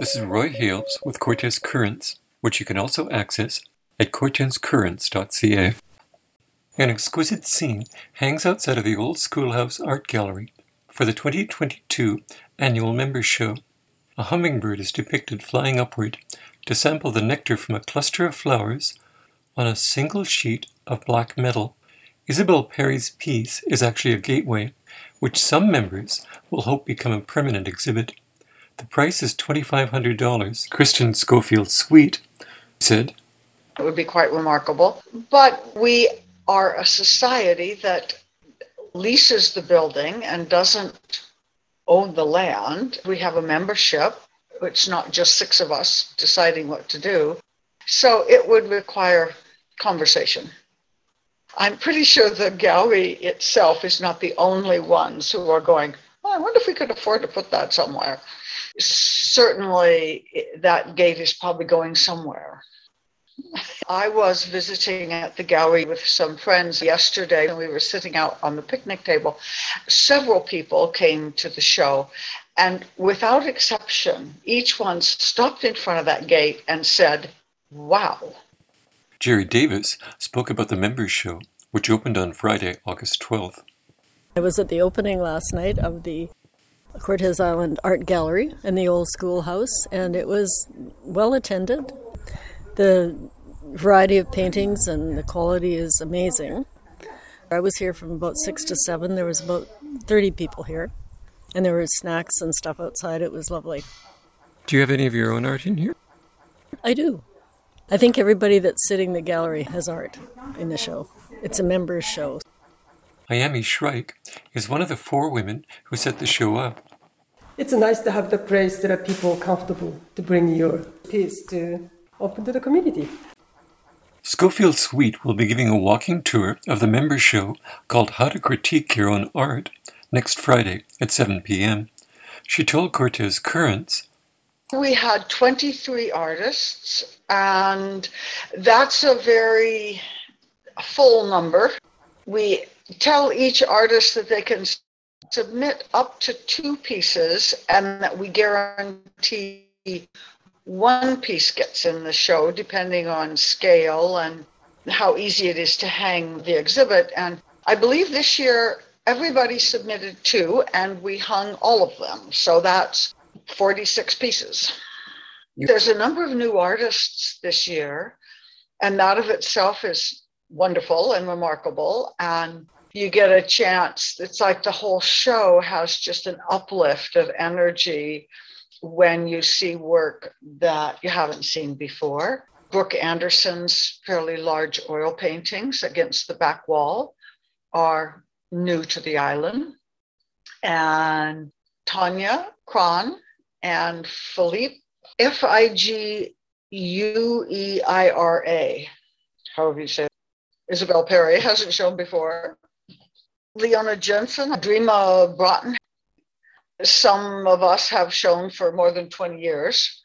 This is Roy Hales with Cortes Currents, which you can also access at cortescurrents.ca. An exquisite scene hangs outside of the Old Schoolhouse Art Gallery for the 2022 annual Members Show. A hummingbird is depicted flying upward to sample the nectar from a cluster of flowers on a single sheet of black metal. Isabel Perry's piece is actually a gateway, which some members will hope become a permanent exhibit. The price is $2,500. Kristen Schofield Sweet said, It would be quite remarkable. But we are a society that leases the building and doesn't own the land. We have a membership. It's not just six of us deciding what to do. So it would require conversation. I'm pretty sure the gallery itself is not the only ones who are going, oh, I wonder if we could afford to put that somewhere certainly that gate is probably going somewhere. I was visiting at the gallery with some friends yesterday, and we were sitting out on the picnic table. Several people came to the show, and without exception, each one stopped in front of that gate and said, Wow. Jerry Davis spoke about the members' show, which opened on Friday, August 12th. I was at the opening last night of the Cortes Island Art Gallery in the old schoolhouse, and it was well attended. The variety of paintings and the quality is amazing. I was here from about six to seven. There was about 30 people here, and there were snacks and stuff outside. It was lovely. Do you have any of your own art in here? I do. I think everybody that's sitting in the gallery has art in the show. It's a members show. Miami Shrike is one of the four women who set the show up. It's nice to have the place that are people comfortable to bring your piece to open to the community. Schofield Sweet will be giving a walking tour of the member show called How to Critique Your Own Art next Friday at 7 p.m. She told Cortes Currents we had 23 artists, and that's a very full number. We tell each artist that they can submit up to two pieces and that we guarantee one piece gets in the show depending on scale and how easy it is to hang the exhibit. And i believe this year everybody submitted two and we hung all of them. So that's 46 pieces. There's a number of new artists this year and that of itself is wonderful and remarkable. And you get a chance. It's like the whole show has just an uplift of energy when you see work that you haven't seen before. Brooke Anderson's fairly large oil paintings against the back wall are new to the island. And Tanya Kron and Philippe, F I G U E I R A, however you say it. Isabel Perry hasn't shown before. Leona Jensen, Dreama Broughton. Some of us have shown for more than 20 years.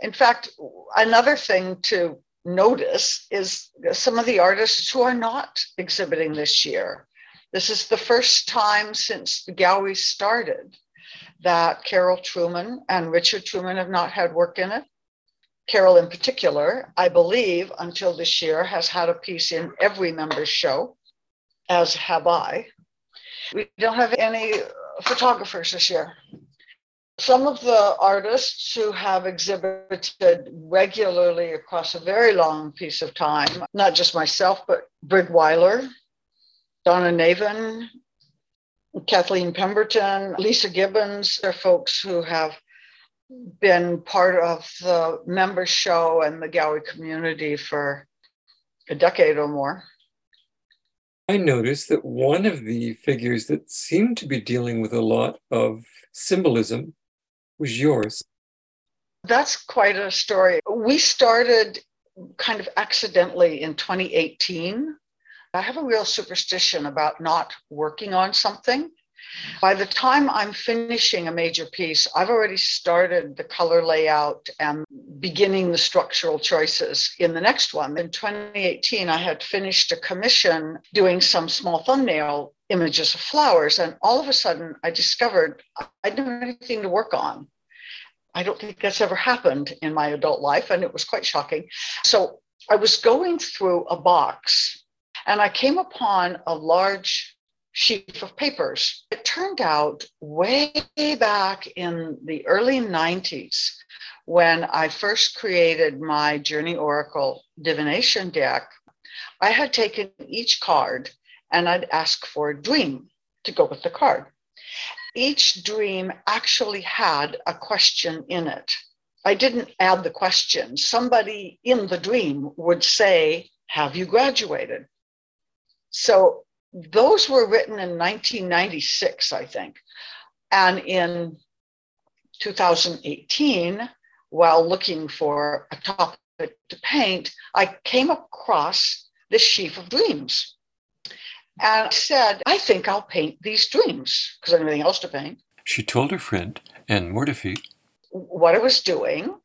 In fact, another thing to notice is some of the artists who are not exhibiting this year. This is the first time since the gallery started that Carol Truman and Richard Truman have not had work in it. Carol, in particular, I believe until this year, has had a piece in every member's show as have I. We don't have any photographers this year. Some of the artists who have exhibited regularly across a very long piece of time, not just myself, but Brig Weiler, Donna Navin, Kathleen Pemberton, Lisa Gibbons, are folks who have been part of the member show and the gallery community for a decade or more. I noticed that one of the figures that seemed to be dealing with a lot of symbolism was yours. That's quite a story. We started kind of accidentally in 2018. I have a real superstition about not working on something by the time I'm finishing a major piece, I've already started the color layout and beginning the structural choices in the next one. In 2018, I had finished a commission doing some small thumbnail images of flowers. And all of a sudden, I discovered I didn't have anything to work on. I don't think that's ever happened in my adult life, and it was quite shocking. So I was going through a box and I came upon a large sheaf of papers. It turned out way back in the early 90s when I first created my Journey Oracle divination deck, I had taken each card and I'd ask for a dream to go with the card. Each dream actually had a question in it. I didn't add the question. Somebody in the dream would say, Have you graduated? So those were written in 1996, I think. And in 2018, while looking for a topic to paint, I came across this sheaf of dreams. And I said, I think I'll paint these dreams because I have nothing else to paint. She told her friend, Anne Mortefi, what I was doing.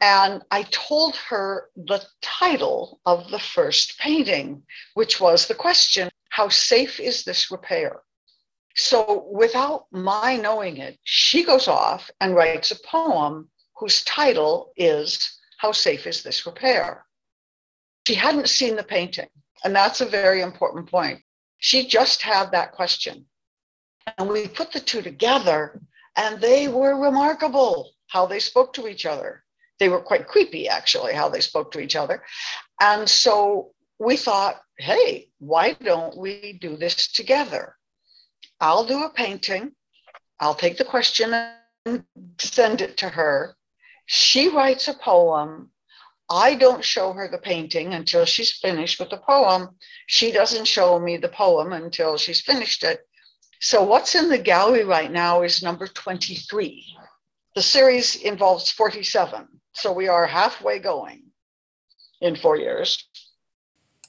And I told her the title of the first painting, which was the question How safe is this repair? So, without my knowing it, she goes off and writes a poem whose title is How Safe is This Repair? She hadn't seen the painting, and that's a very important point. She just had that question. And we put the two together, and they were remarkable how they spoke to each other. They were quite creepy, actually, how they spoke to each other. And so we thought, hey, why don't we do this together? I'll do a painting, I'll take the question and send it to her. She writes a poem. I don't show her the painting until she's finished with the poem. She doesn't show me the poem until she's finished it. So, what's in the gallery right now is number 23. The series involves 47. So, we are halfway going in four years.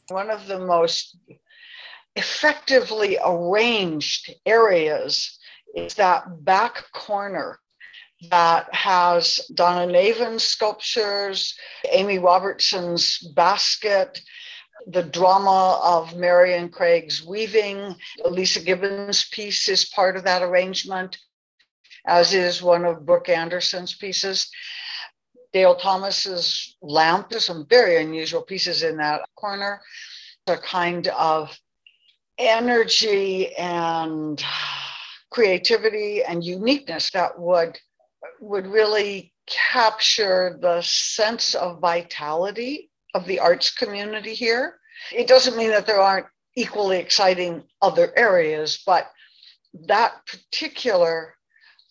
One of the most effectively arranged areas is that back corner that has Donna Navin's sculptures, Amy Robertson's basket, the drama of Marion Craig's weaving. Lisa Gibbons' piece is part of that arrangement, as is one of Brooke Anderson's pieces. Dale Thomas's lamp, there's some very unusual pieces in that corner. A kind of energy and creativity and uniqueness that would would really capture the sense of vitality of the arts community here. It doesn't mean that there aren't equally exciting other areas, but that particular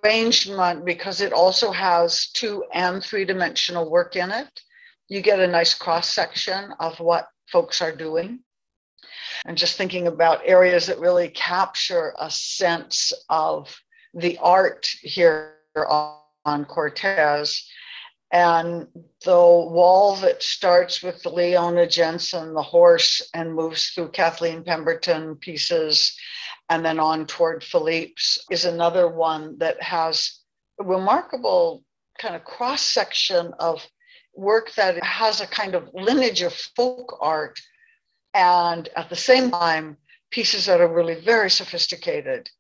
arrangement, because it also has two and three dimensional work in it, you get a nice cross section of what folks are doing. And just thinking about areas that really capture a sense of the art here on Cortes. And the wall that starts with the Leona Jensen, the horse, and moves through Kathleen Pemberton pieces and then on toward Philippe's is another one that has a remarkable kind of cross section of work that has a kind of lineage of folk art and at the same time pieces that are really very sophisticated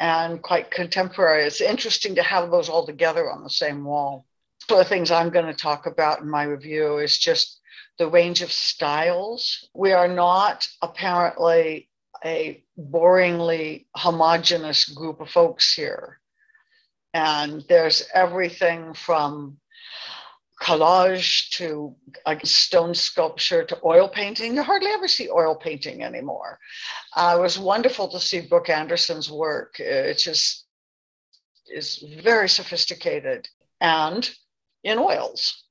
and quite contemporary. It's interesting to have those all together on the same wall. One of the things I'm going to talk about in my review is just the range of styles. We are not apparently a boringly homogenous group of folks here. And there's everything from collage to stone sculpture to oil painting. You hardly ever see oil painting anymore. Uh, it was wonderful to see Brooke Anderson's work. It just is very sophisticated and in oils.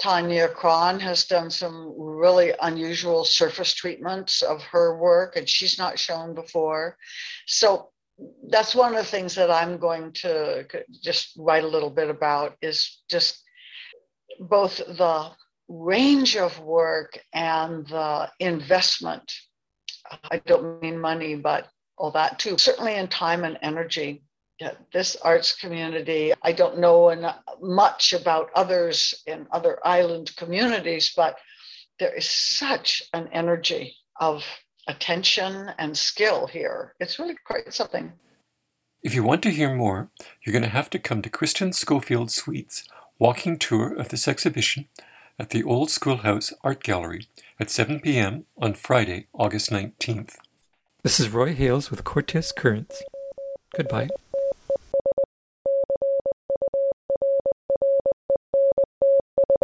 Tanya Kron has done some really unusual surface treatments of her work, and she's not shown before. So that's one of the things that I'm going to just write a little bit about is just both the range of work and the investment. I don't mean money, but all that too, certainly in time and energy. Yeah, this arts community, I don't know much about others in other island communities, but there is such an energy of attention and skill here. It's really quite something. If you want to hear more, you're going to have to come to Kristen Schofield Sweet's walking tour of this exhibition at the Old Schoolhouse Art Gallery at 7 p.m. on Friday, August 19th. This is Roy Hales with Cortes Currents. Goodbye.